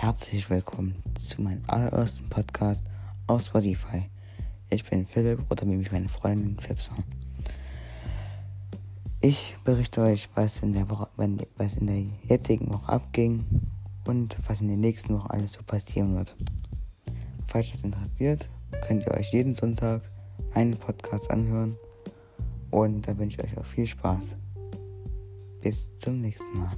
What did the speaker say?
Herzlich willkommen zu meinem allerersten Podcast auf Spotify. Ich bin Philipp oder wie mich meine Freundin Fipsa. Ich berichte euch, was in der Woche, was in der jetzigen Woche abging und was in der nächsten Woche alles so passieren wird. Falls das interessiert, könnt ihr euch jeden Sonntag einen Podcast anhören und da wünsche ich euch auch viel Spaß. Bis zum nächsten Mal.